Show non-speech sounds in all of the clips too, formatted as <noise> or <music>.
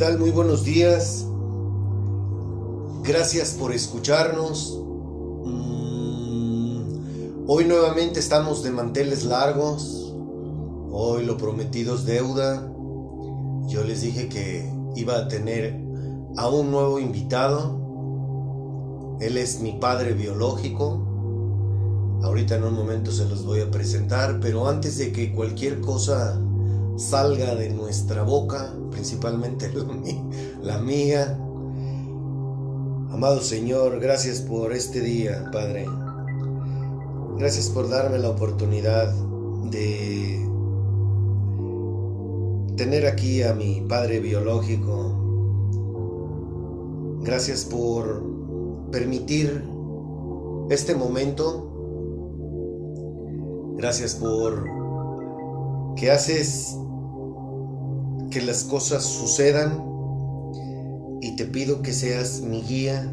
tal? Muy buenos días. Gracias por escucharnos. Mm, hoy nuevamente estamos de manteles largos. Hoy lo prometido es deuda. Yo les dije que iba a tener a un nuevo invitado. Él es mi padre biológico. Ahorita en un momento se los voy a presentar, pero antes de que cualquier cosa salga de nuestra boca, principalmente la mía. Amado Señor, gracias por este día, Padre. Gracias por darme la oportunidad de tener aquí a mi Padre biológico. Gracias por permitir este momento. Gracias por que haces que las cosas sucedan y te pido que seas mi guía,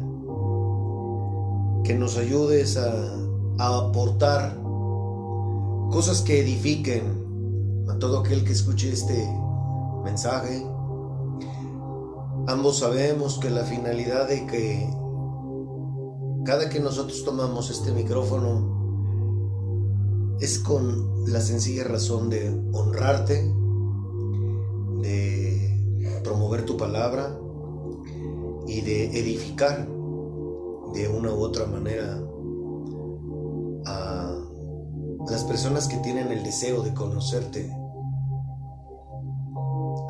que nos ayudes a, aportar cosas que edifiquen a todo aquel que escuche este mensaje. Ambos sabemos que la finalidad de que cada que nosotros tomamos este micrófono es con la sencilla razón de honrarte, de promover tu palabra y de edificar de una u otra manera a las personas que tienen el deseo de conocerte,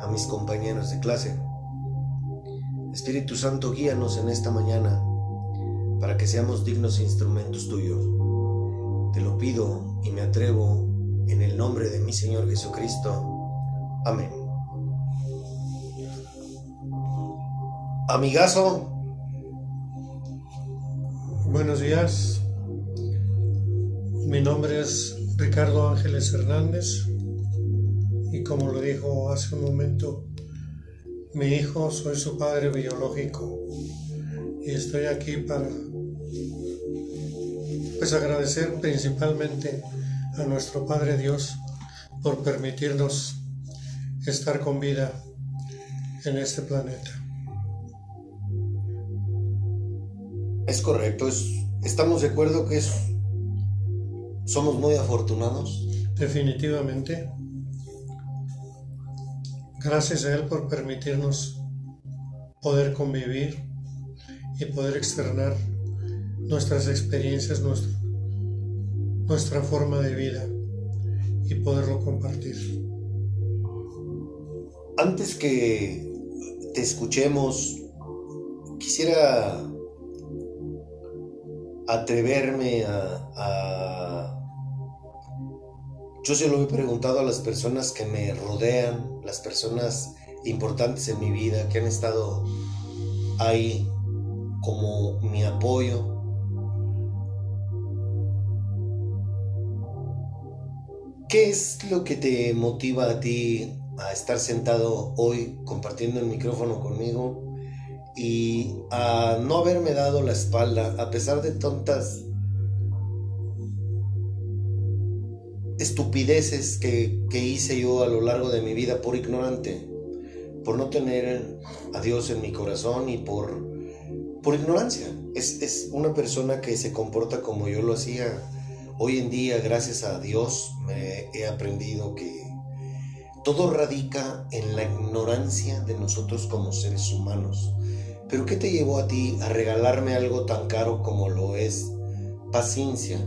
a mis compañeros de clase. Espíritu Santo, guíanos en esta mañana para que seamos dignos instrumentos tuyos. Te lo pido y me atrevo en el nombre de mi Señor Jesucristo. Amén. Amigazo. Buenos días. Mi nombre es Ricardo Ángeles Hernández y como lo dijo hace un momento mi hijo, soy su padre biológico y estoy aquí para pues agradecer principalmente a nuestro Padre Dios por permitirnos estar con vida en este planeta. Es correcto, estamos de acuerdo que es, somos muy afortunados. Definitivamente. Gracias a Él por permitirnos poder convivir y poder externar nuestras experiencias, nuestro, nuestra forma de vida y poderlo compartir. Antes que te escuchemos, quisiera atreverme a, Yo se lo he preguntado a las personas que me rodean, las personas importantes en mi vida, que han estado ahí como mi apoyo. ¿Qué es lo que te motiva a ti a estar sentado hoy compartiendo el micrófono conmigo? Y a no haberme dado la espalda a pesar de tontas estupideces que, hice yo a lo largo de mi vida por ignorante, por no tener a Dios en mi corazón y por, por ignorancia. Es, es una persona que se comporta como yo lo hacía. Hoy en día, gracias a Dios, me he aprendido que todo radica en la ignorancia de nosotros como seres humanos. Pero ¿qué te llevó a ti a regalarme algo tan caro como lo es paciencia?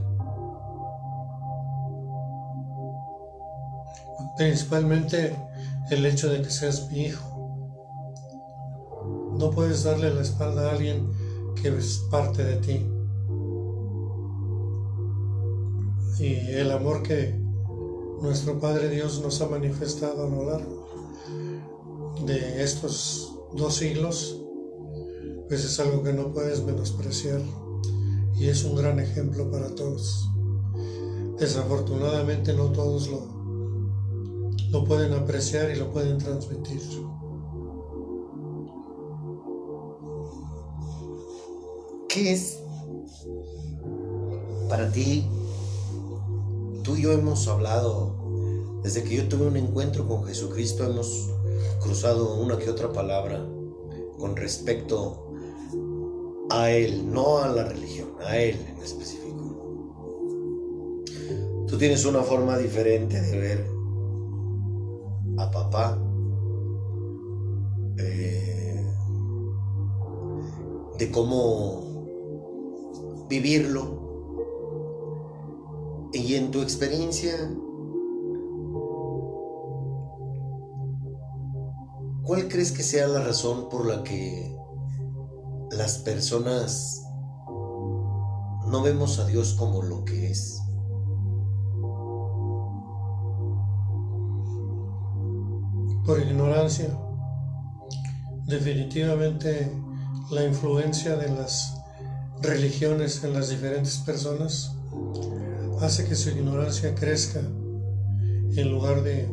Principalmente el hecho de que seas mi hijo. No puedes darle la espalda a alguien que es parte de ti. Y el amor que nuestro Padre Dios nos ha manifestado a lo largo de estos dos siglos pues es algo que no puedes menospreciar y es un gran ejemplo para todos. Desafortunadamente no todos lo, lo pueden apreciar y lo pueden transmitir. ¿Qué es para ti? Tú y yo hemos hablado, desde que yo tuve un encuentro con Jesucristo, hemos cruzado una que otra palabra con respecto a Él, no a la religión, a Él en específico. Tú tienes una forma diferente de ver a papá. Eh, de cómo vivirlo. Y en tu experiencia, ¿cuál crees que sea la razón por la que las personas no vemos a Dios como lo que es? Por ignorancia. Definitivamente la influencia de las religiones en las diferentes personas hace que su ignorancia crezca en lugar de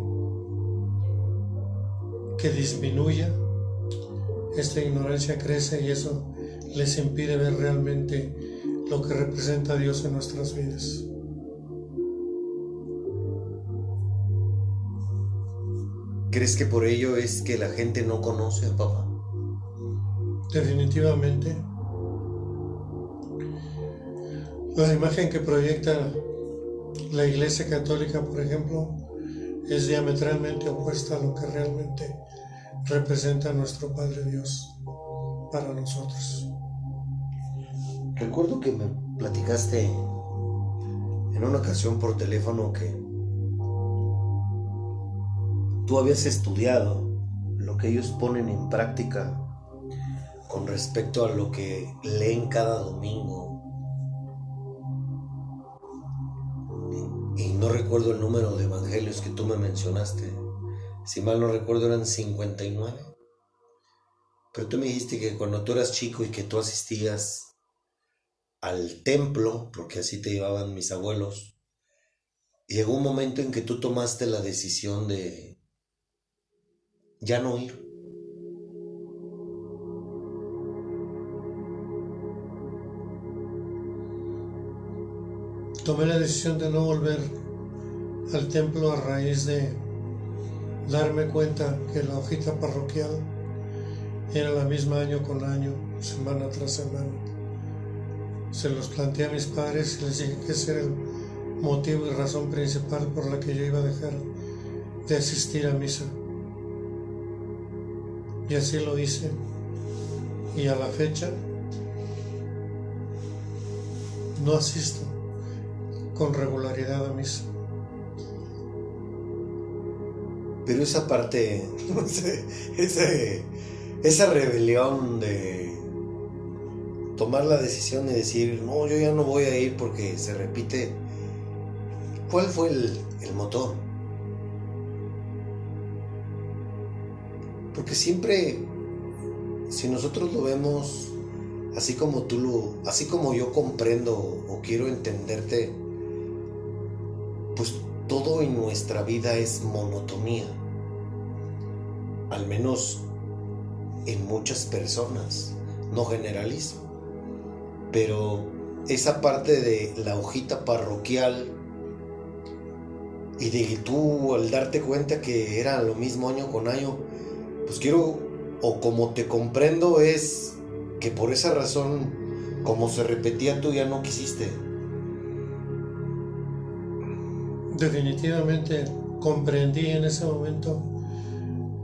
que disminuya. Esta ignorancia crece y eso les impide ver realmente lo que representa Dios en nuestras vidas. ¿Crees que por ello es que la gente no conoce a papá? Definitivamente. La imagen que proyecta la Iglesia Católica, por ejemplo, es diametralmente opuesta a lo que realmente representa nuestro Padre Dios para nosotros. Recuerdo que me platicaste en una ocasión por teléfono que tú habías estudiado lo que ellos ponen en práctica con respecto a lo que leen cada domingo y no recuerdo el número de evangelios que tú me mencionaste. Si mal no recuerdo eran 59. Pero tú me dijiste que cuando tú eras chico y que tú asistías al templo, porque así te llevaban mis abuelos, llegó un momento en que tú tomaste la decisión de ya no ir. Tomé la decisión de no volver al templo a raíz de darme cuenta que la hojita parroquial era la misma año con año, semana tras semana. Se los planteé a mis padres y les dije que ese era el motivo y razón principal por la que yo iba a dejar de asistir a misa. Y así lo hice. Y a la fecha no asisto con regularidad a misa. Pero esa parte, <laughs> no esa rebelión de tomar la decisión y decir, no, yo ya no voy a ir porque se repite, ¿cuál fue el, el motor? Porque siempre, si nosotros lo vemos así como tú lo, así como yo comprendo o quiero entenderte, pues todo en nuestra vida es monotonía, al menos en muchas personas, no generalizo, pero esa parte de la hojita parroquial y de tú al darte cuenta que era lo mismo año con año, pues quiero, o como te comprendo, es que por esa razón, como se repetía, tú ya no quisiste. Definitivamente comprendí en ese momento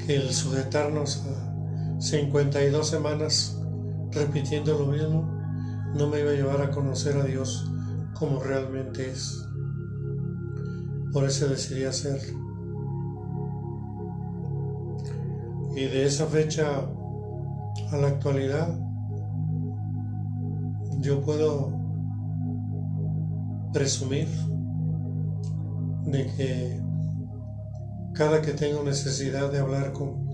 que el sujetarnos a 52 semanas repitiendo lo mismo no me iba a llevar a conocer a Dios como realmente es. Por eso decidí hacerlo. Y de esa fecha a la actualidad, yo puedo presumir de que cada que tengo necesidad de hablar con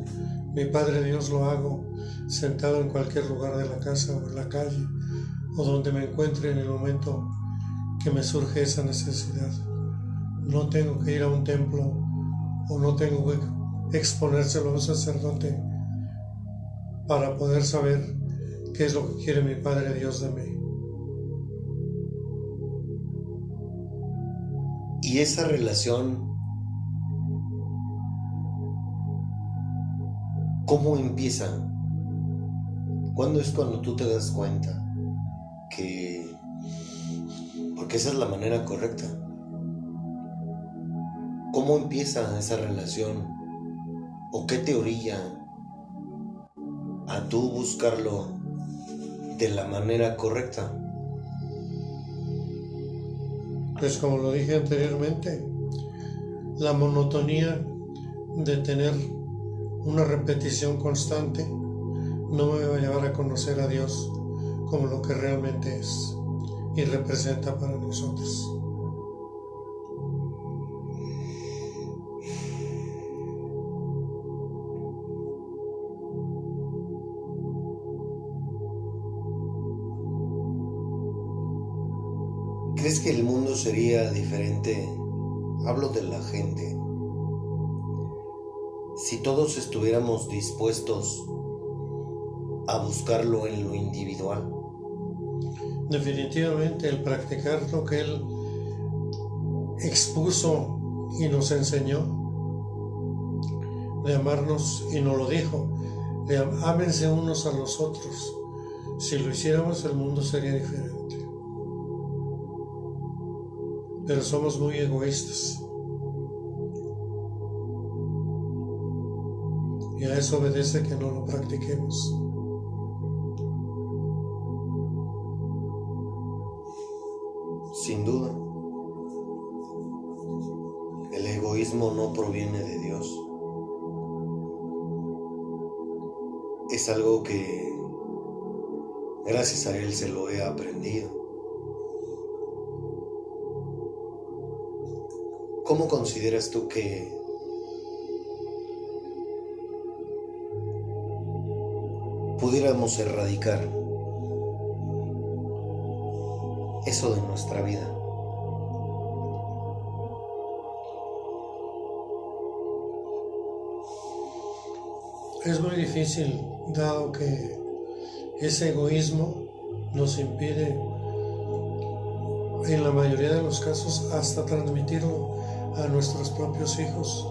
mi Padre Dios lo hago sentado en cualquier lugar de la casa o en la calle o donde me encuentre en el momento que me surge esa necesidad. No tengo que ir a un templo o no tengo que exponérselo a un sacerdote para poder saber qué es lo que quiere mi Padre Dios de mí. Y esa relación ¿Cómo empieza? ¿Cuándo es cuando tú te das cuenta que... porque esa es la manera correcta? ¿Cómo empieza esa relación? ¿O qué te orilla a tú buscarlo de la manera correcta? Pues como lo dije anteriormente, la monotonía de tener una repetición constante no me va a llevar a conocer a Dios como lo que realmente es y representa para nosotros. ¿Crees que el mundo sería diferente? Hablo de la gente. Si todos estuviéramos dispuestos a buscarlo en lo individual. Definitivamente el practicar lo que Él expuso y nos enseñó, de amarnos y nos lo dijo, de ámense unos a los otros. Si lo hiciéramos el mundo sería diferente. pero somos muy egoístas. Y a eso obedece que no lo practiquemos. Sin duda, el egoísmo no proviene de Dios. Es algo que gracias a Él se lo he aprendido. ¿Cómo consideras tú que pudiéramos erradicar eso de nuestra vida? Es muy difícil, dado que ese egoísmo nos impide, en la mayoría de los casos, hasta transmitirlo a nuestros propios hijos,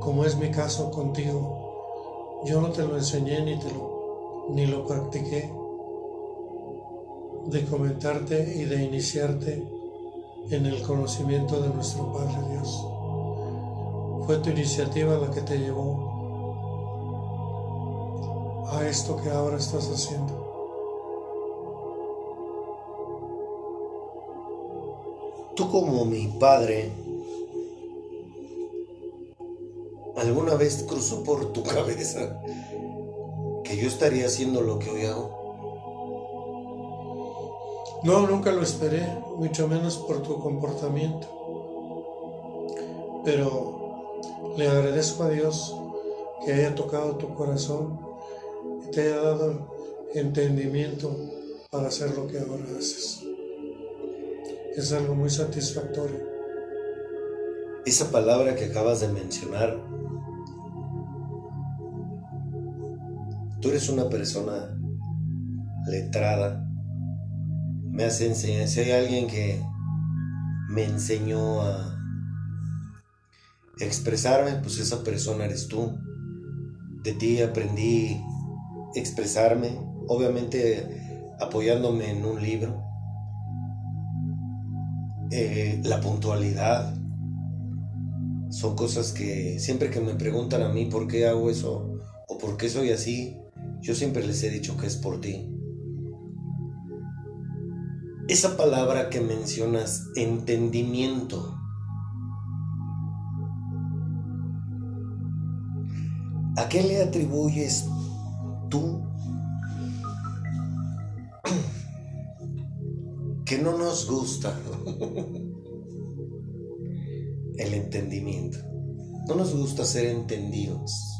como es mi caso contigo. Yo no te lo enseñé ni, te lo, ni lo practiqué de comentarte y de iniciarte en el conocimiento de nuestro Padre Dios. Fue tu iniciativa la que te llevó a esto que ahora estás haciendo. Tú como mi padre ¿Alguna vez cruzó por tu <laughs> cabeza que yo estaría haciendo lo que hoy hago? No, nunca lo esperé, mucho menos por tu comportamiento. Pero le agradezco a Dios que haya tocado tu corazón y te haya dado entendimiento para hacer lo que ahora haces. Es algo muy satisfactorio. Esa palabra que acabas de mencionar Tú eres una persona letrada. Me has enseñado, si hay alguien que me enseñó a expresarme, pues esa persona eres tú. De ti aprendí a expresarme, obviamente apoyándome en un libro. Eh, la puntualidad. Son cosas que siempre que me preguntan a mí por qué hago eso o por qué soy así, yo siempre les he dicho que es por ti. Esa palabra que mencionas, entendimiento, ¿a qué le atribuyes tú <clears throat> que no nos gusta <laughs> el entendimiento? No nos gusta ser entendidos.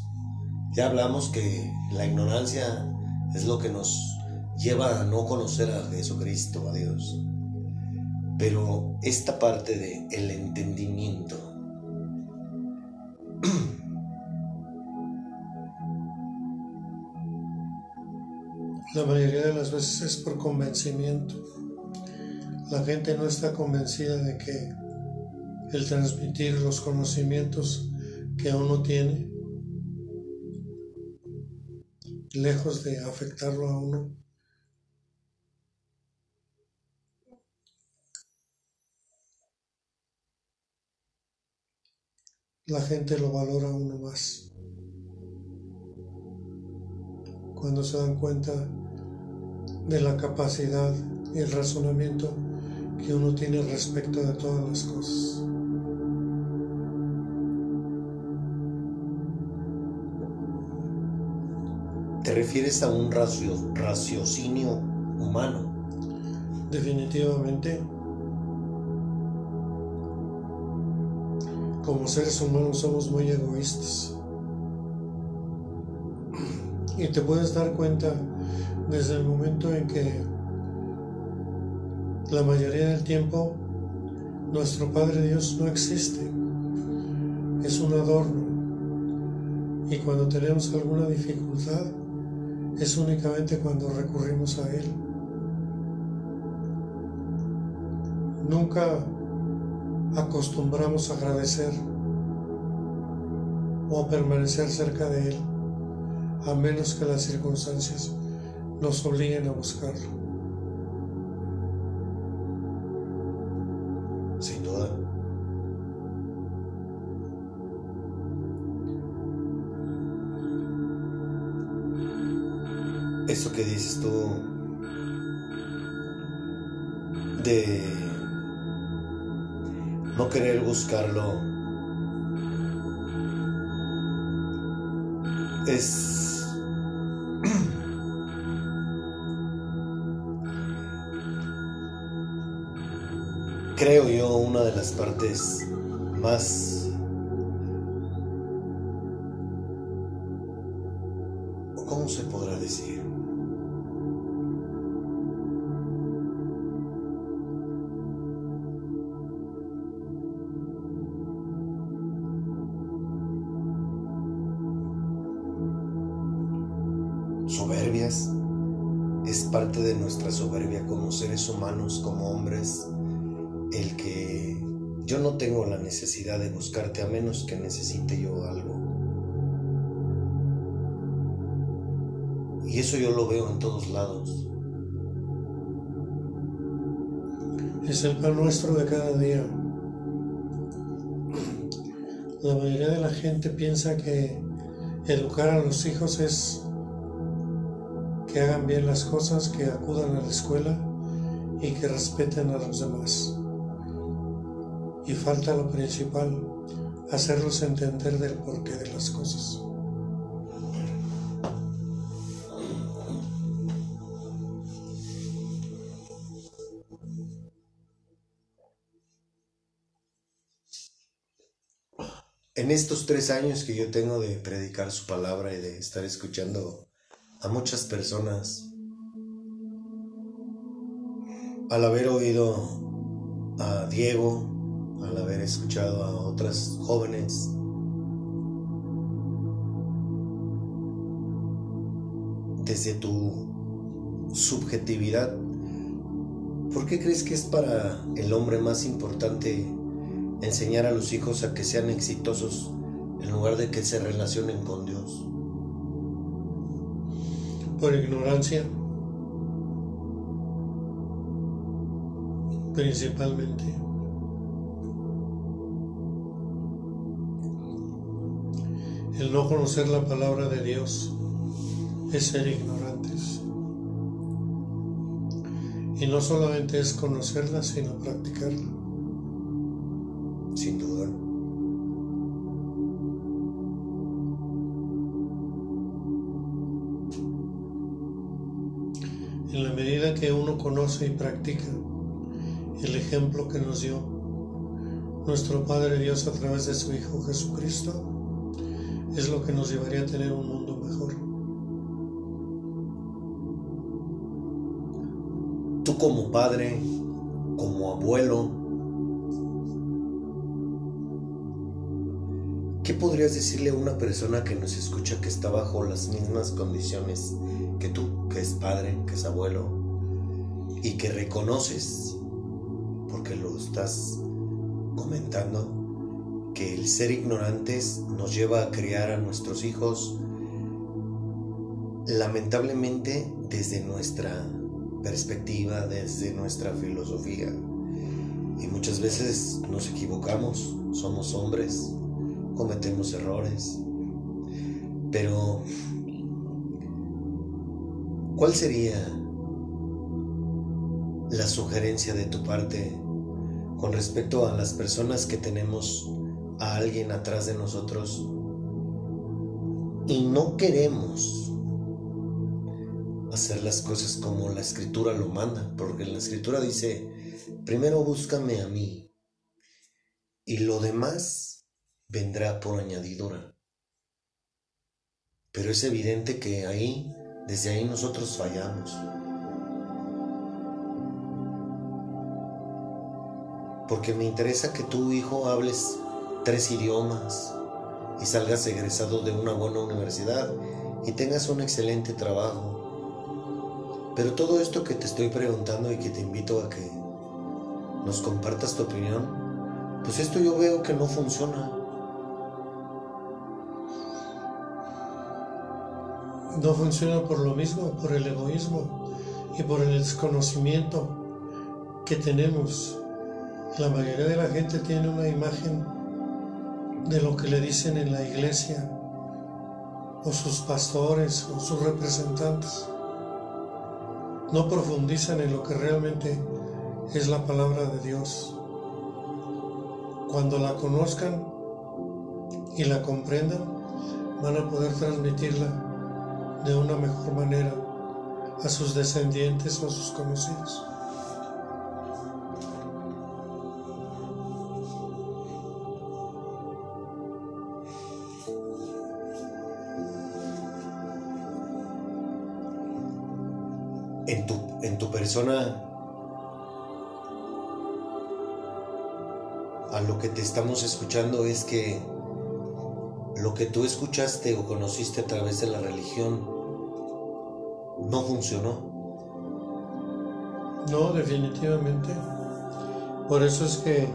Ya hablamos que la ignorancia es lo que nos lleva a no conocer a Jesucristo, a Dios. Pero esta parte de el entendimiento La mayoría de las veces es por convencimiento. La gente no está convencida de que el transmitir los conocimientos que uno tiene lejos de afectarlo a uno, la gente lo valora uno más. Cuando se dan cuenta de la capacidad y el razonamiento que uno tiene respecto de todas las cosas. ¿Te refieres a un raciocinio humano? Definitivamente. Como seres humanos somos muy egoístas. Y te puedes dar cuenta desde el momento en que la mayoría del tiempo nuestro Padre Dios no existe. Es un adorno. Y cuando tenemos alguna dificultad, es únicamente cuando recurrimos a Él. Nunca acostumbramos a agradecer o a permanecer cerca de Él, a menos que las circunstancias nos obliguen a buscarlo. Que dices tú de no querer buscarlo es <clears throat> creo yo una de las partes más parte de nuestra soberbia como seres humanos, como hombres, el que yo no tengo la necesidad de buscarte a menos que necesite yo algo. Y eso yo lo veo en todos lados. Es el pan nuestro de cada día. La mayoría de la gente piensa que educar a los hijos es que hagan bien las cosas, que acudan a la escuela y que respeten a los demás. Y falta lo principal, hacerlos entender del porqué de las cosas. En estos tres años que yo tengo de predicar su palabra y de estar escuchando a muchas personas al haber oído a Diego, al haber escuchado a otras jóvenes, desde tu subjetividad, ¿por qué crees que es para el hombre más importante enseñar a los hijos a que sean exitosos en lugar de que se relacionen con Dios? Por ignorancia, principalmente. El no conocer la palabra de Dios es ser ignorantes. Y no solamente es conocerla, sino practicarla. Que uno conoce y practica el ejemplo que nos dio nuestro Padre Dios a través de su Hijo Jesucristo, es lo que nos llevaría a tener un mundo mejor. Tú como padre, como abuelo, ¿qué podrías decirle a una persona que nos escucha que está bajo las mismas condiciones que tú, que es padre, que es abuelo, y que reconoces, porque lo estás comentando, que el ser ignorantes nos lleva a criar a nuestros hijos lamentablemente desde nuestra perspectiva, desde nuestra filosofía. Y muchas veces nos equivocamos, somos hombres, cometemos errores. Pero, ¿cuál sería la sugerencia de tu parte con respecto a las personas que tenemos a alguien atrás de nosotros y no queremos hacer las cosas como la escritura lo manda, porque la escritura dice, primero búscame a mí y lo demás vendrá por añadidura. Pero es evidente que ahí, desde ahí nosotros fallamos. Porque me interesa que tu hijo hables tres idiomas y salgas egresado de una buena universidad y tengas un excelente trabajo. Pero todo esto que te estoy preguntando y que te invito a que nos compartas tu opinión, pues esto yo veo que no funciona. No funciona por lo mismo, por el egoísmo y por el desconocimiento que tenemos. La mayoría de la gente tiene una imagen de lo que le dicen en la iglesia o sus pastores o sus representantes. No profundizan en lo que realmente es la palabra de Dios. Cuando la conozcan y la comprendan, van a poder transmitirla de una mejor manera a sus descendientes o a sus conocidos. A lo que te estamos escuchando es que lo que tú escuchaste o conociste a través de la religión no funcionó. No, definitivamente. Por eso es que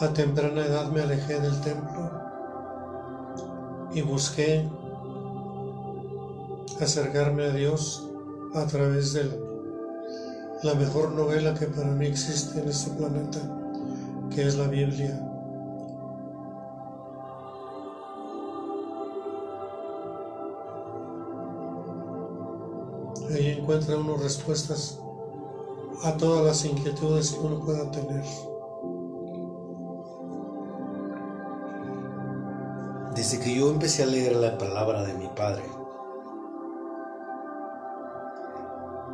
a temprana edad me alejé del templo y busqué acercarme a Dios a través de la mejor novela que para mí existe en este planeta, que es la Biblia. Ahí encuentra uno respuestas a todas las inquietudes que uno pueda tener. Desde que yo empecé a leer la palabra de mi padre,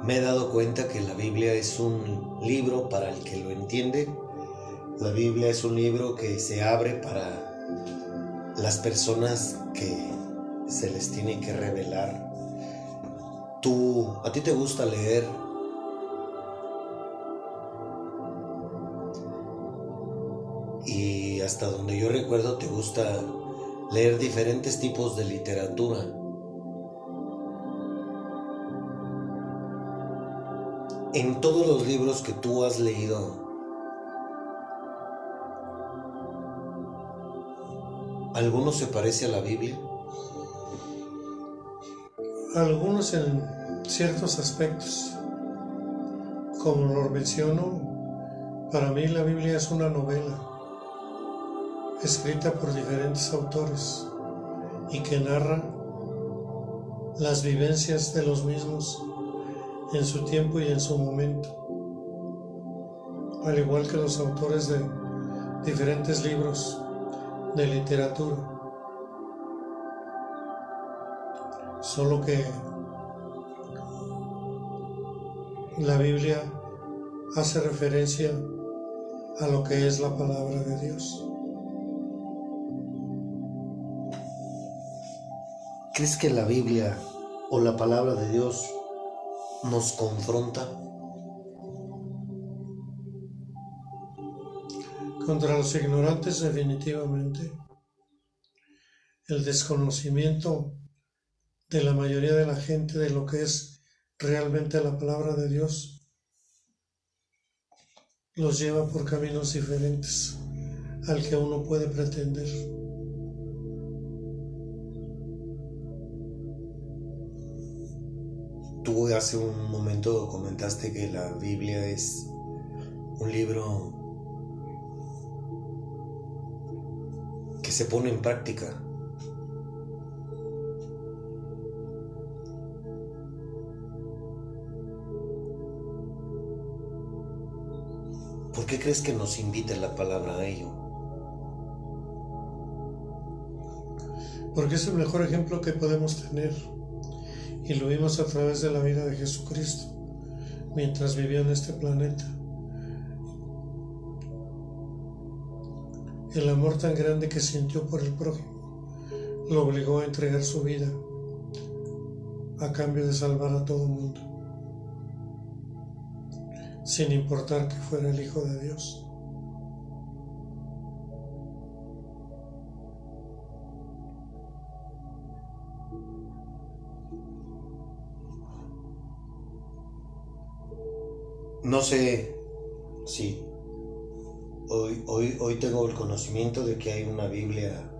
me he dado cuenta que la Biblia es un libro para el que lo entiende. La Biblia es un libro que se abre para las personas que se les tiene que revelar. Tú, a ti te gusta leer. Y hasta donde yo recuerdo te gusta leer diferentes tipos de literatura. En todos los libros que tú has leído, ¿alguno se parece a la Biblia? Algunos en ciertos aspectos. Como lo menciono, para mí la Biblia es una novela escrita por diferentes autores y que narra las vivencias de los mismos en su tiempo y en su momento, al igual que los autores de diferentes libros de literatura. Solo que la Biblia hace referencia a lo que es la palabra de Dios. ¿Crees que la Biblia o la palabra de Dios nos confronta? Contra los ignorantes definitivamente. El desconocimiento de la mayoría de la gente de lo que es realmente la palabra de Dios los lleva por caminos diferentes al que uno puede pretender. Tú hace un momento comentaste que la Biblia es un libro que se pone en práctica. ¿Por qué crees que nos invita la palabra a ello? Porque es el mejor ejemplo que podemos tener. Y lo vimos a través de la vida de Jesucristo, mientras vivió en este planeta. El amor tan grande que sintió por el prójimo lo obligó a entregar su vida a cambio de salvar a todo mundo, sin importar que fuera el Hijo de Dios. No sé si hoy, hoy, hoy tengo el conocimiento de que hay una Biblia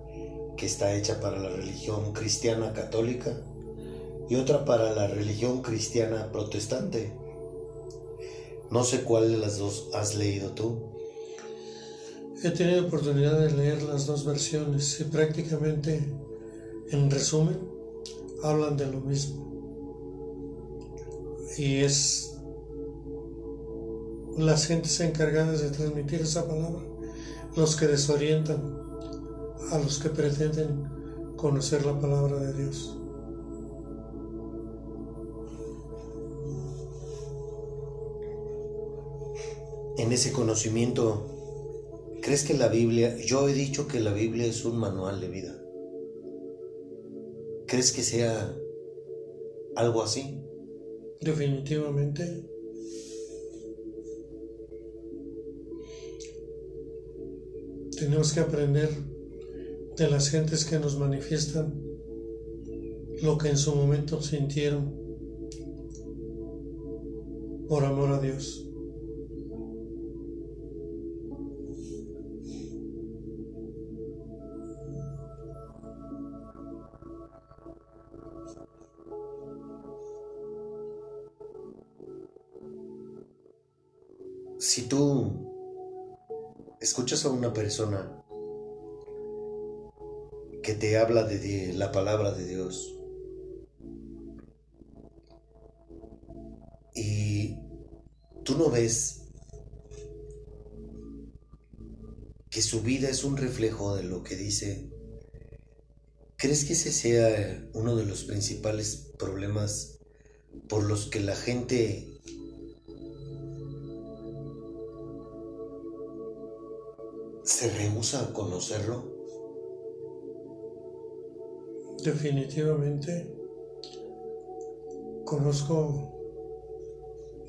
que está hecha para la religión cristiana católica y otra para la religión cristiana protestante. No sé cuál de las dos has leído tú. He tenido oportunidad de leer las dos versiones y prácticamente, en resumen, hablan de lo mismo. Y es las gentes encargadas de transmitir esa palabra, los que desorientan a los que pretenden conocer la palabra de Dios. En ese conocimiento, ¿crees que la Biblia, yo he dicho que la Biblia es un manual de vida? ¿Crees que sea algo así? Definitivamente. Tenemos que aprender de las gentes que nos manifiestan lo que en su momento sintieron por amor a Dios. Escuchas a una persona que te habla de la palabra de Dios. Y tú no ves que su vida es un reflejo de lo que dice, ¿crees que ese sea uno de los principales problemas por los que la gente se a conocerlo? Definitivamente conozco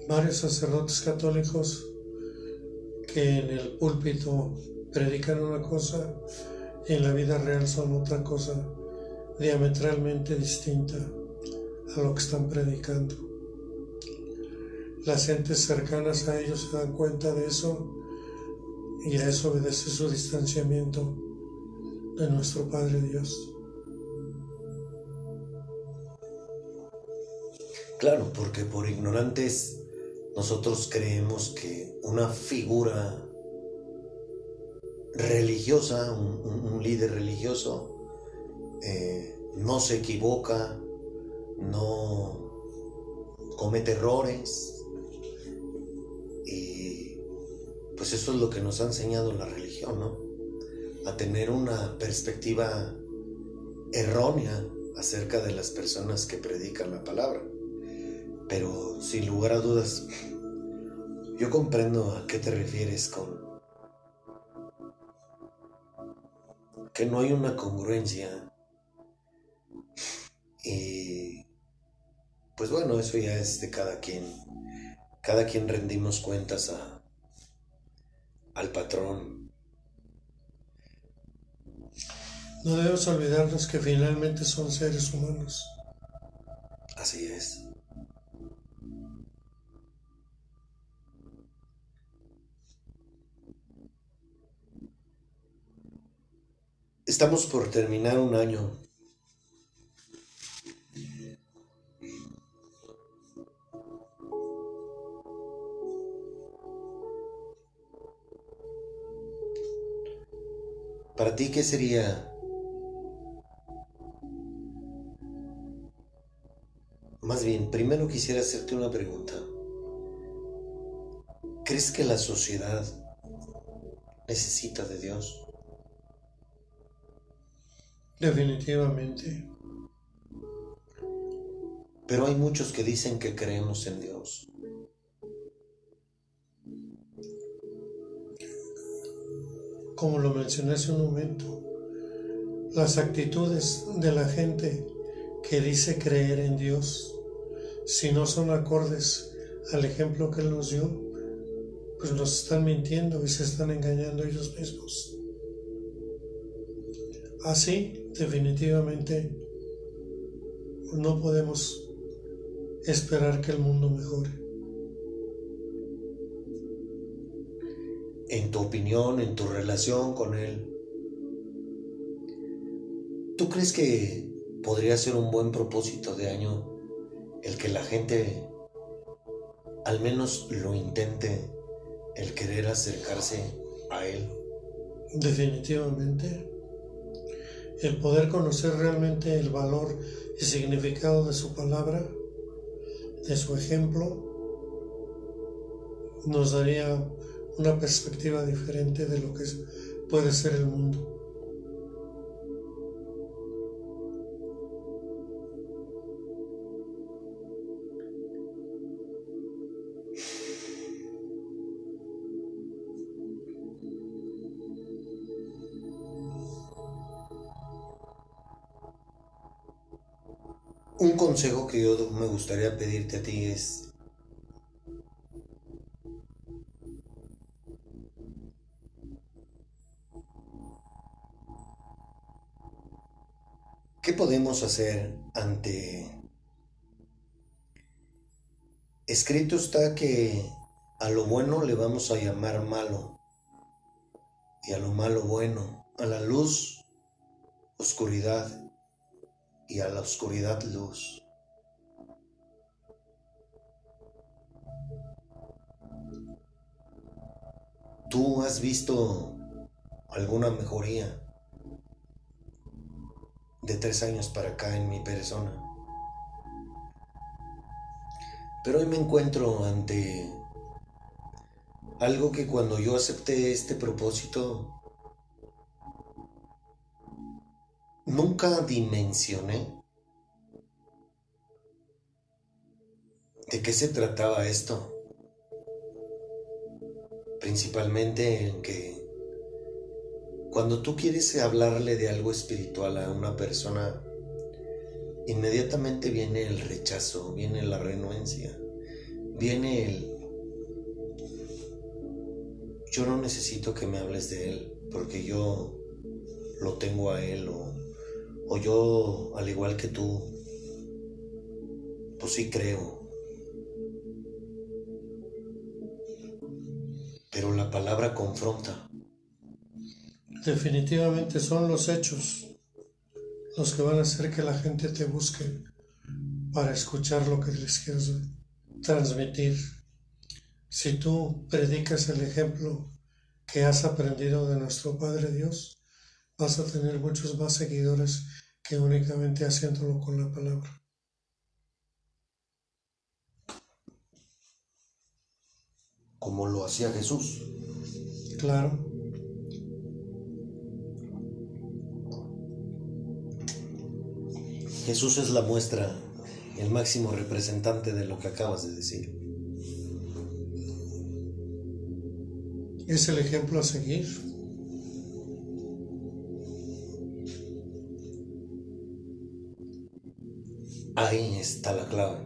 varios sacerdotes católicos que en el púlpito predican una cosa y en la vida real son otra cosa diametralmente distinta a lo que están predicando. Las gentes cercanas a ellos se dan cuenta de eso y a eso obedece su distanciamiento de nuestro Padre Dios. Claro, porque por ignorantes nosotros creemos que una figura religiosa, un, líder religioso, eh, no se equivoca, no comete errores, pues eso es lo que nos ha enseñado la religión, ¿no? A tener una perspectiva errónea acerca de las personas que predican la palabra. Pero sin lugar a dudas, yo comprendo a qué te refieres con que no hay una congruencia. Y pues bueno, eso ya es de cada quien. Cada quien rendimos cuentas a, al patrón. No debemos olvidarnos que finalmente son seres humanos. Así es. Estamos por terminar un año. Para ti, ¿qué sería Más bien, primero quisiera hacerte una pregunta. ¿Crees que la sociedad necesita de Dios? Definitivamente. Pero hay muchos que dicen que creemos en Dios. Como lo mencioné hace un momento, las actitudes de la gente que dice creer en Dios si no son acordes al ejemplo que Él nos dio, pues nos están mintiendo y se están engañando ellos mismos. Así, definitivamente, no podemos esperar que el mundo mejore. En tu opinión, en tu relación con Él, ¿tú crees que podría ser un buen propósito de año el que la gente al menos lo intente, el querer acercarse a Él. Definitivamente. El poder conocer realmente el valor y significado de su palabra, de su ejemplo, nos daría una perspectiva diferente de lo que puede ser el mundo. Un consejo que yo me gustaría pedirte a ti es ¿Qué podemos hacer ante... Escrito está que a lo bueno le vamos a llamar malo y a lo malo bueno, a la luz, oscuridad y a la oscuridad luz. ¿Tú has visto alguna mejoría de tres años para acá en mi persona? Pero hoy me encuentro ante algo que cuando yo acepté este propósito nunca dimensioné de qué se trataba esto. Principalmente en que cuando tú quieres hablarle de algo espiritual a una persona, inmediatamente viene el rechazo, viene la renuencia, viene el... Yo no necesito que me hables de él porque yo lo tengo a él o o yo, al igual que tú, pues sí creo. Pero la palabra confronta. Definitivamente son los hechos los que van a hacer que la gente te busque para escuchar lo que les quieres transmitir. Si tú predicas el ejemplo que has aprendido de nuestro Padre Dios, vas a tener muchos más seguidores que únicamente haciéndolo con la palabra. Como lo hacía Jesús. Claro. Jesús es la muestra, el máximo representante de lo que acabas de decir. Es el ejemplo a seguir. Ahí está la clave.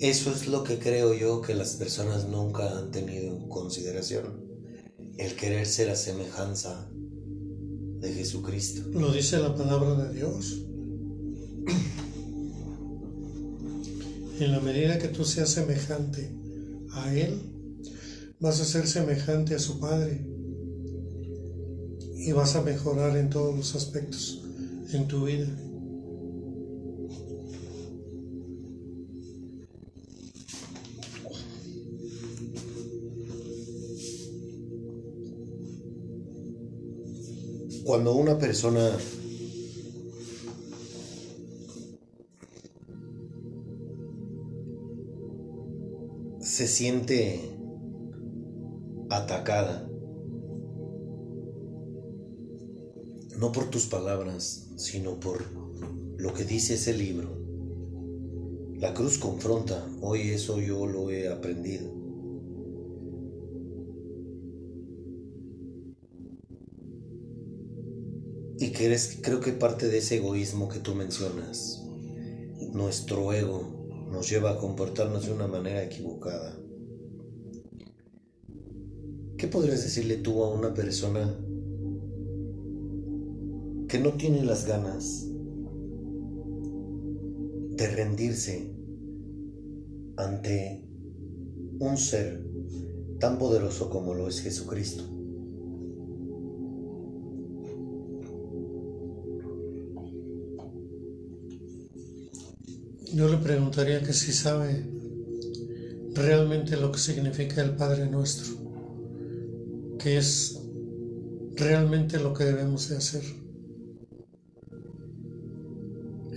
Eso es lo que creo yo que las personas nunca han tenido en consideración. El querer ser a semejanza de Jesucristo. Lo dice la palabra de Dios. En la medida que tú seas semejante a Él, vas a ser semejante a su Padre y vas a mejorar en todos los aspectos en tu vida. Cuando una persona se siente atacada, no por tus palabras, sino por lo que dice ese libro. La cruz confronta, hoy eso yo lo he aprendido. Y que creo que parte de ese egoísmo que tú mencionas, nuestro ego nos lleva a comportarnos de una manera equivocada. ¿Qué podrías decirle tú a una persona que no tiene las ganas de rendirse ante un ser tan poderoso como lo es Jesucristo? Yo le preguntaría que si sabe realmente lo que significa el Padre Nuestro, que es realmente lo que debemos de hacer.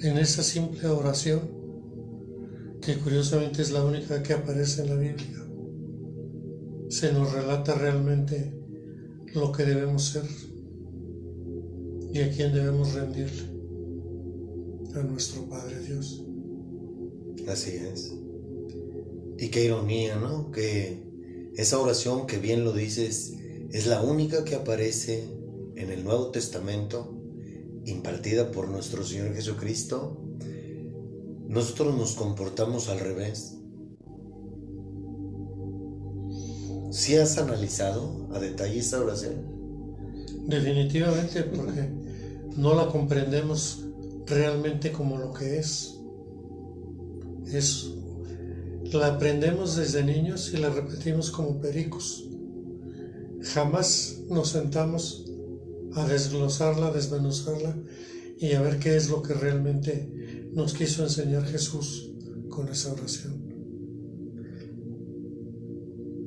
En esa simple oración, que curiosamente es la única que aparece en la Biblia, se nos relata realmente lo que debemos ser y a quién debemos rendirle, a nuestro Padre Dios. Así es. Y qué ironía, ¿no? Que esa oración que bien lo dices es la única que aparece en el Nuevo Testamento, impartida por nuestro Señor Jesucristo. Nosotros nos comportamos al revés. ¿Sí has analizado a detalle esa oración? Definitivamente, porque no la comprendemos realmente como lo que es la aprendemos desde niños y la repetimos como pericos. Jamás nos sentamos a desglosarla, a desmenuzarla y a ver qué es lo que realmente nos quiso enseñar Jesús con esa oración.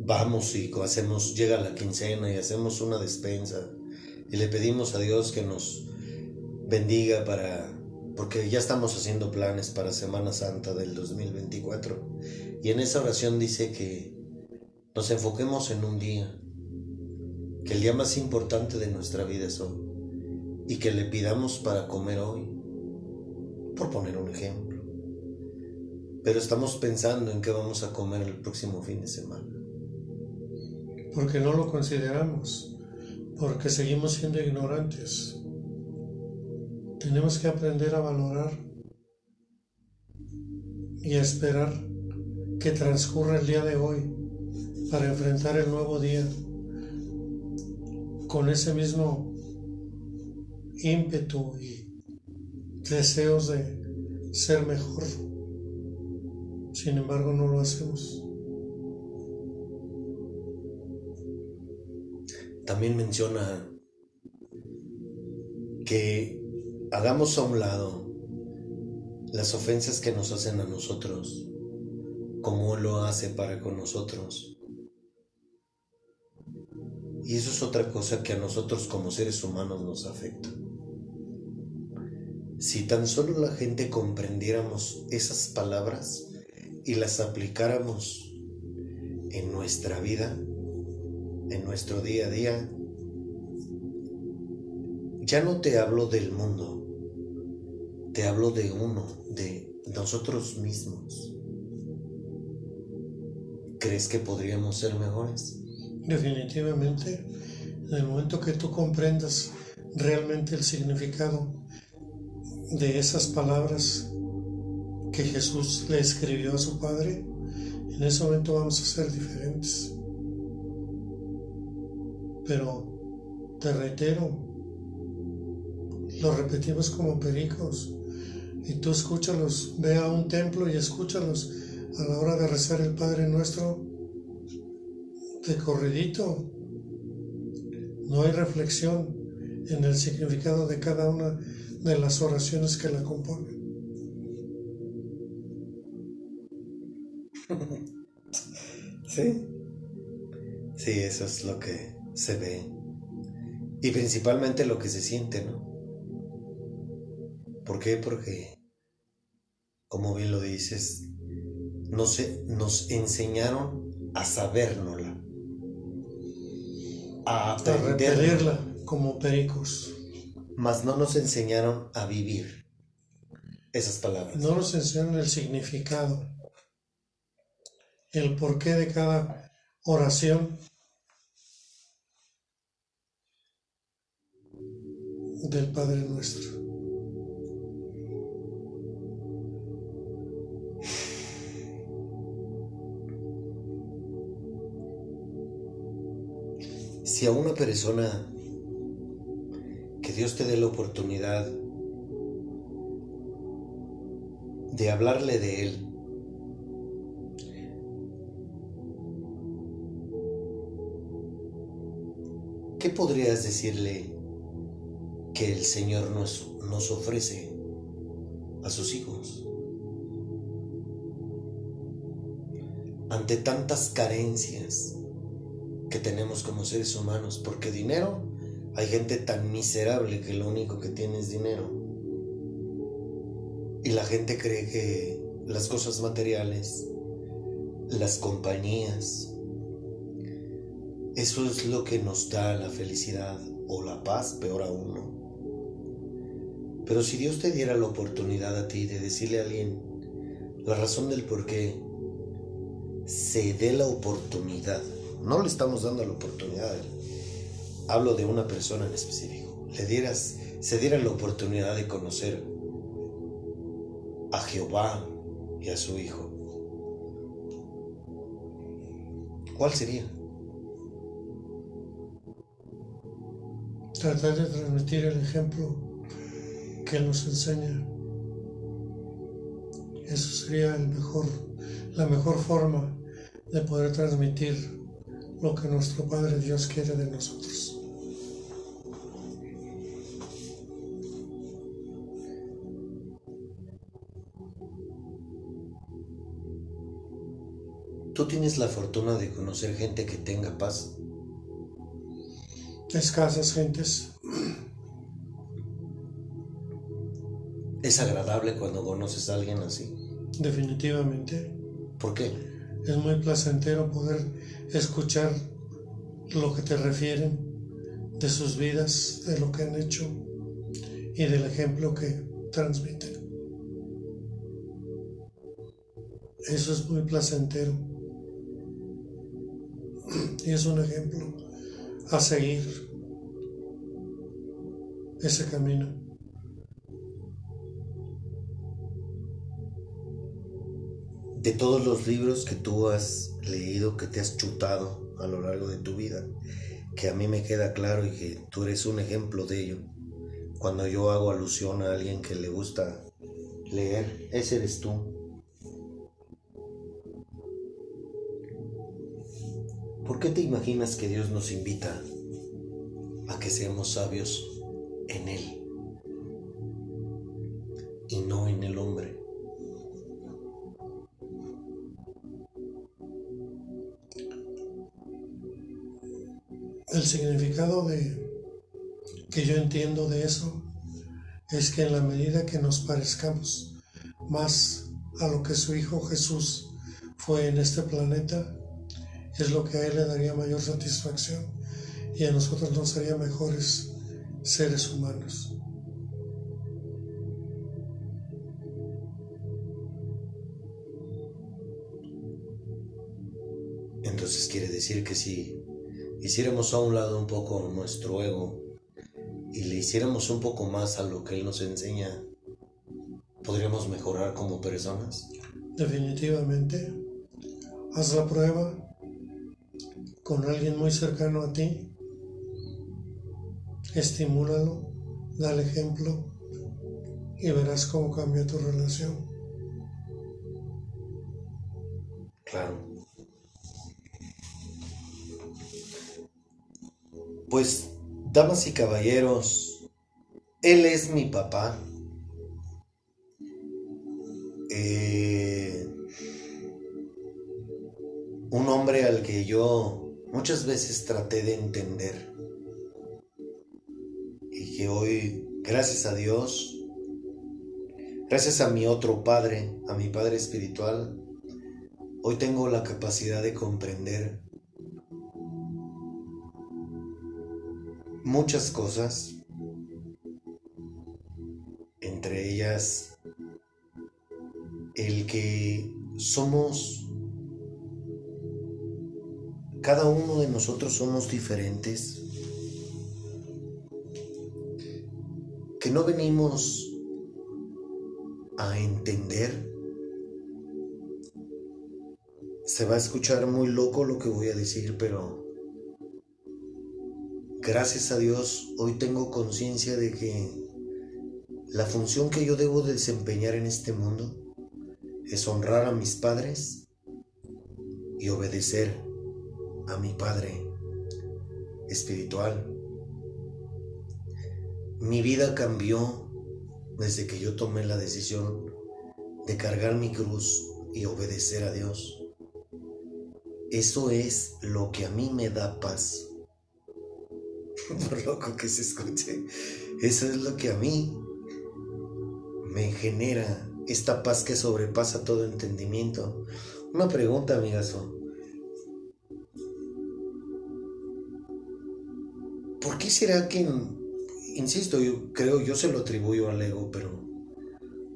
Vamos y hacemos, llega la quincena y hacemos una despensa y le pedimos a Dios que nos bendiga para porque ya estamos haciendo planes para Semana Santa del 2024. Y en esa oración dice que nos enfoquemos en un día, que el día más importante de nuestra vida es hoy, y que le pidamos para comer hoy, por poner un ejemplo. Pero estamos pensando en qué vamos a comer el próximo fin de semana. Porque no lo consideramos, porque seguimos siendo ignorantes tenemos que aprender a valorar y a esperar que transcurra el día de hoy para enfrentar el nuevo día con ese mismo ímpetu y deseos de ser mejor. Sin embargo, no lo hacemos. También menciona que hagamos a un lado las ofensas que nos hacen a nosotros, como lo hace para con nosotros. Y eso es otra cosa que a nosotros como seres humanos nos afecta. Si tan solo la gente comprendiéramos esas palabras y las aplicáramos en nuestra vida, en nuestro día a día, ya no te hablo del mundo, te hablo de uno, de nosotros mismos. ¿Crees que podríamos ser mejores? Definitivamente, en el momento que tú comprendas realmente el significado de esas palabras que Jesús le escribió a su Padre, en ese momento vamos a ser diferentes. Pero te reitero, lo repetimos como pericos y tú escúchalos, ve a un templo y escúchalos a la hora de rezar el Padre Nuestro de corridito. No hay reflexión en el significado de cada una de las oraciones que la componen. <laughs> Sí, sí, eso es lo que se ve. Y principalmente lo que se siente, ¿no? ¿Por qué? Porque, como bien lo dices, nos, nos enseñaron a sabérnosla, a aprenderla como pericos. Mas no nos enseñaron a vivir esas palabras. No nos enseñaron el significado, el porqué de cada oración del Padre nuestro. Si a una persona que Dios te dé la oportunidad de hablarle de Él, ¿qué podrías decirle que el Señor nos, ofrece a sus hijos? Ante tantas carencias que tenemos como seres humanos, porque dinero, hay gente tan miserable que lo único que tiene es dinero. Y la gente cree que las cosas materiales, las compañías, eso es lo que nos da la felicidad o la paz, peor aún, ¿no? Pero si Dios te diera la oportunidad a ti de decirle a alguien la razón del por qué se dé la oportunidad, no le estamos dando la oportunidad, hablo de una persona en específico, le dieras, se diera la oportunidad de conocer a Jehová y a su Hijo, ¿cuál sería? Tratar de transmitir el ejemplo que nos enseña. Eso sería el mejor, la mejor forma de poder transmitir lo que nuestro Padre Dios quiere de nosotros. ¿Tú tienes la fortuna de conocer gente que tenga paz? Escasas gentes. ¿Es agradable cuando conoces a alguien así? Definitivamente. ¿Por qué? Es muy placentero poder escuchar lo que te refieren de sus vidas, de lo que han hecho y del ejemplo que transmiten. Eso es muy placentero y es un ejemplo a seguir ese camino. De todos los libros que tú has leído, que te has chutado a lo largo de tu vida, que a mí me queda claro y que tú eres un ejemplo de ello. Cuando yo hago alusión a alguien que le gusta leer, ese eres tú. ¿Por qué te imaginas que Dios nos invita a que seamos sabios en Él y no en el hombre? Significado de que yo entiendo de eso es que en la medida que nos parezcamos más a lo que su Hijo Jesús fue en este planeta, es lo que a Él le daría mayor satisfacción y a nosotros nos haría mejores seres humanos. Entonces quiere decir que si hiciéramos a un lado un poco nuestro ego y le hiciéramos un poco más a lo que Él nos enseña, ¿podríamos mejorar como personas? Definitivamente. Haz la prueba con alguien muy cercano a ti. Estimúlalo, dale ejemplo y verás cómo cambia tu relación. Claro. Pues, damas y caballeros, él es mi papá. Eh, un hombre al que yo muchas veces traté de entender. que hoy, gracias a Dios, gracias a mi otro Padre, a mi Padre Espiritual, hoy tengo la capacidad de comprender muchas cosas, entre ellas el que somos, cada uno de nosotros somos diferentes, que no venimos a entender. Se va a escuchar muy loco lo que voy a decir, pero gracias a Dios hoy tengo conciencia de que la función que yo debo desempeñar en este mundo es honrar a mis padres y obedecer a mi Padre espiritual. Mi vida cambió desde que yo tomé la decisión de cargar mi cruz y obedecer a Dios. Eso es lo que a mí me da paz. <laughs> por loco que se escuche, eso es lo que a mí me genera esta paz que sobrepasa todo entendimiento. Una pregunta, amigazo. ¿Por qué será que, insisto, yo creo, yo se lo atribuyo al ego, pero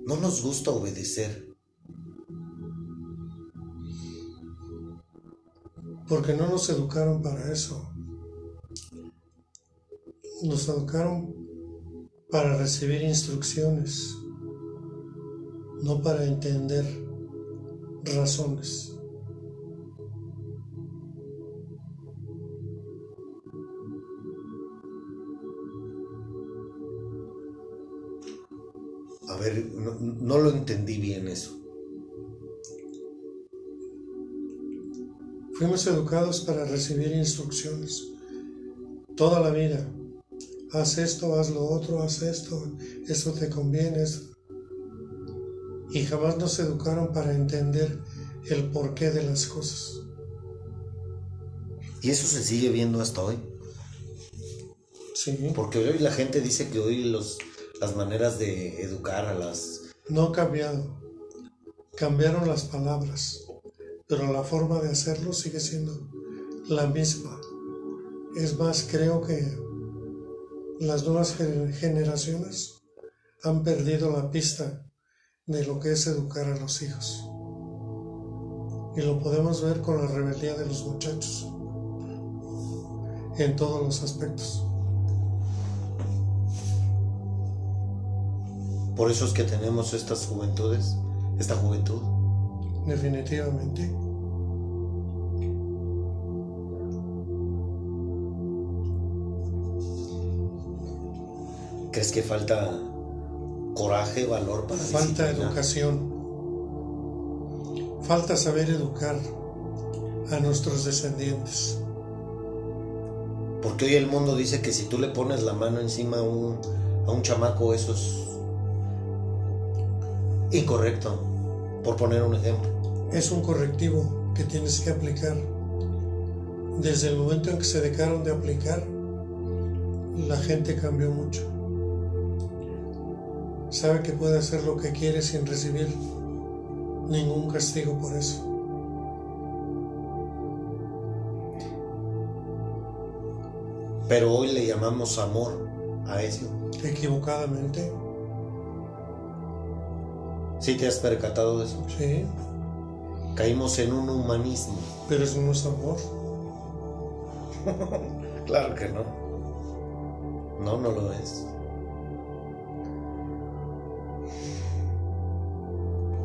no nos gusta obedecer? Porque no nos educaron para eso nos educaron para recibir instrucciones, no para entender razones. A ver, no, no, lo entendí bien eso. Fuimos educados para recibir instrucciones toda la vida haz esto, haz lo otro, haz esto, eso te conviene. Y jamás nos educaron para entender el porqué de las cosas. ¿Y eso se sigue viendo hasta hoy? Sí. Porque hoy la gente dice que hoy los, las maneras de educar a las... No ha cambiado. Cambiaron las palabras, pero la forma de hacerlo sigue siendo la misma. Es más, creo que las nuevas generaciones han perdido la pista de lo que es educar a los hijos. Y lo podemos ver con la rebeldía de los muchachos en todos los aspectos. Por eso es que tenemos estas juventudes, esta juventud. Definitivamente. ¿Crees que falta coraje, valor para Falta educación. Falta saber educar a nuestros descendientes. Porque hoy el mundo dice que si tú le pones la mano encima a un, a un chamaco, eso es incorrecto, por poner un ejemplo. Es un correctivo que tienes que aplicar. Desde el momento en que se dejaron de aplicar, la gente cambió mucho sabe que puede hacer lo que quiere sin recibir ningún castigo por eso. Pero hoy le llamamos amor a eso. Equivocadamente. ¿Sí te has percatado de eso? Sí. Caímos en un humanismo. Pero eso no es amor. <laughs> claro que no. No, no lo es.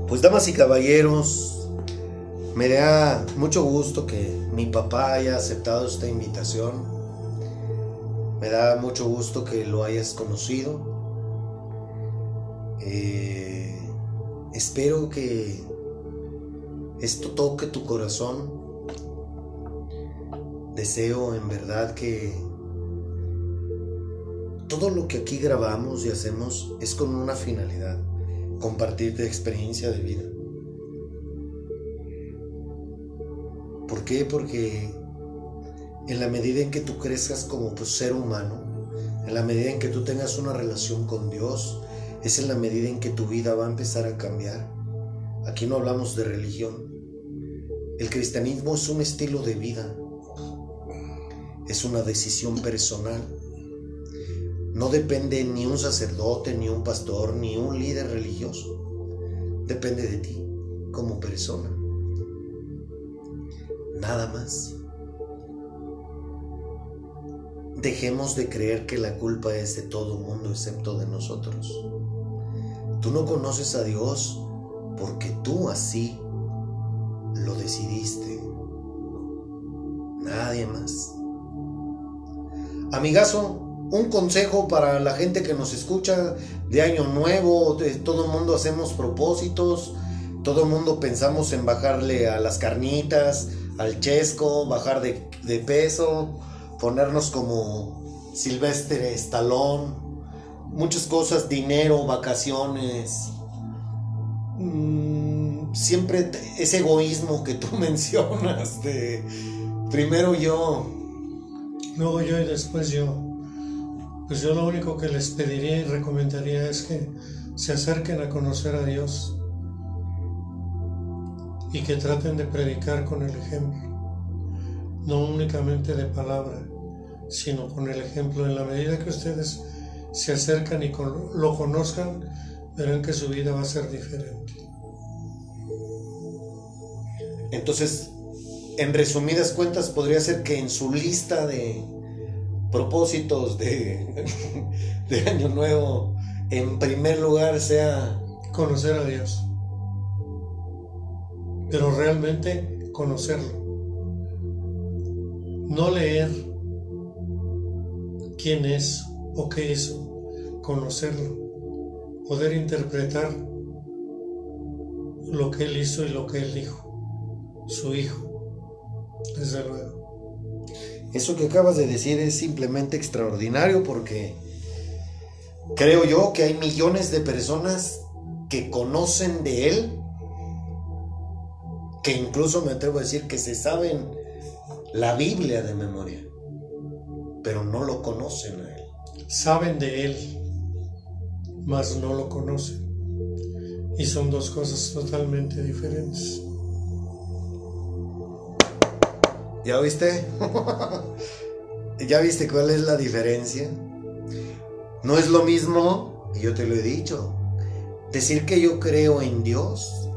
Pues damas y caballeros, me da mucho gusto que mi papá haya aceptado esta invitación. Me da mucho gusto que lo hayas conocido. Eh, espero que esto toque tu corazón. Deseo en verdad que todo lo que aquí grabamos y hacemos es con una finalidad compartir de experiencia de vida. ¿Por qué? Porque en la medida en que tú crezcas como ser humano, En la medida en que tú tengas una relación con Dios, es en la medida en que tu vida va a empezar a cambiar. Aquí no hablamos de religión. El cristianismo es un estilo de vida. Es una decisión personal. No depende ni un sacerdote, ni un pastor, ni un líder religioso. Depende de ti como persona. Nada más. Dejemos de creer que la culpa es de todo el mundo excepto de nosotros. Tú no conoces a Dios porque tú así lo decidiste. Nadie más. Amigazo, un consejo para la gente que nos escucha de año nuevo, todo el mundo hacemos propósitos, todo el mundo pensamos en bajarle a las carnitas, al chesco, bajar de, peso, ponernos como Silvestre Estalón, muchas cosas, dinero, vacaciones. Mm, siempre ese egoísmo que tú <laughs> mencionas de primero yo. Luego yo y después yo. Pues yo lo único que les pediría y recomendaría es que se acerquen a conocer a Dios y que traten de predicar con el ejemplo, no únicamente de palabra, sino con el ejemplo. En la medida que ustedes se acercan y lo conozcan, verán que su vida va a ser diferente. Entonces, en resumidas cuentas, podría ser que en su lista de propósitos de, de Año Nuevo, en primer lugar sea conocer a Dios. Pero realmente conocerlo. No leer quién es o qué hizo, conocerlo, poder interpretar lo que él hizo y lo que él dijo, su hijo, desde luego. Eso que acabas de decir es simplemente extraordinario porque creo yo que hay millones de personas que conocen de él, que incluso me atrevo a decir que se saben la Biblia de memoria, pero no lo conocen a él saben de Él, mas no lo conocen. Y son dos cosas totalmente diferentes. ¿Ya viste? <laughs> ¿Ya viste cuál es la diferencia? No es lo mismo, y yo te lo he dicho, decir que yo creo en Dios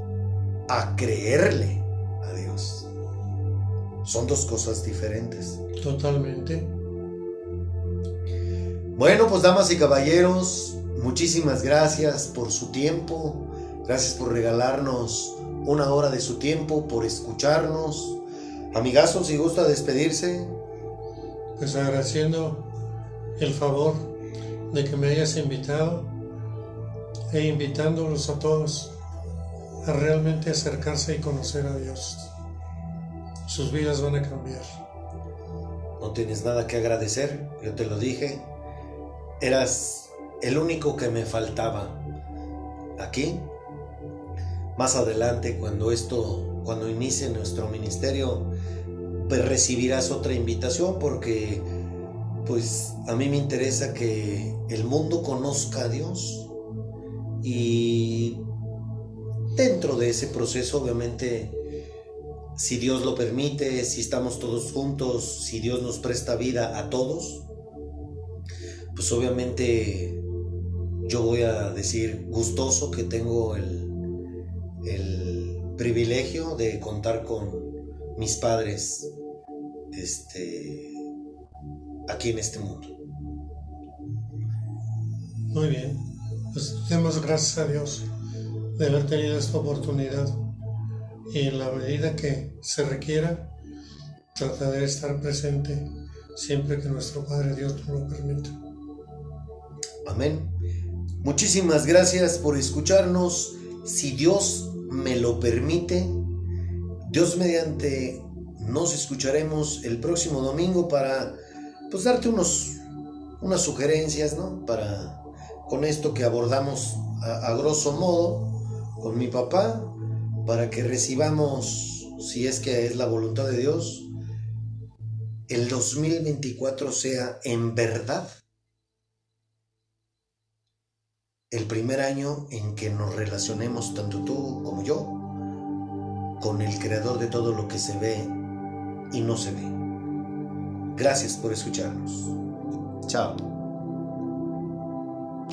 a creerle a Dios. Son dos cosas diferentes. Totalmente. Bueno, pues damas y caballeros, muchísimas gracias por su tiempo, gracias por regalarnos una hora de su tiempo, por escucharnos. Amigazos, si gusta despedirse. Pues agradeciendo el favor de que me hayas invitado e invitándolos a todos a realmente acercarse y conocer a Dios. Sus vidas van a cambiar. No tienes nada que agradecer, yo te lo dije, eras el único que me faltaba. Aquí, más adelante, cuando esto, cuando inicie nuestro ministerio, pues recibirás otra invitación porque pues a mí me interesa que el mundo conozca a Dios y dentro de ese proceso obviamente si Dios lo permite, si estamos todos juntos, si Dios nos presta vida a todos, pues obviamente yo voy a decir gustoso que tengo el, el privilegio de contar con mis padres este, aquí en este mundo. Muy bien, pues demos gracias a Dios de haber tenido esta oportunidad y en la medida que se requiera trataré de estar presente siempre que nuestro Padre Dios nos lo permita. Amén. Muchísimas gracias por escucharnos. Si Dios me lo permite, Dios mediante nos escucharemos el próximo domingo para pues darte unos unas sugerencias, ¿no? Para con esto que abordamos a, a grosso modo con mi papá para que recibamos si es que es la voluntad de Dios el 2024 sea en verdad el primer año en que nos relacionemos, tanto tú como yo, con el creador de todo lo que se ve y no se ve. Gracias por escucharnos. Chao.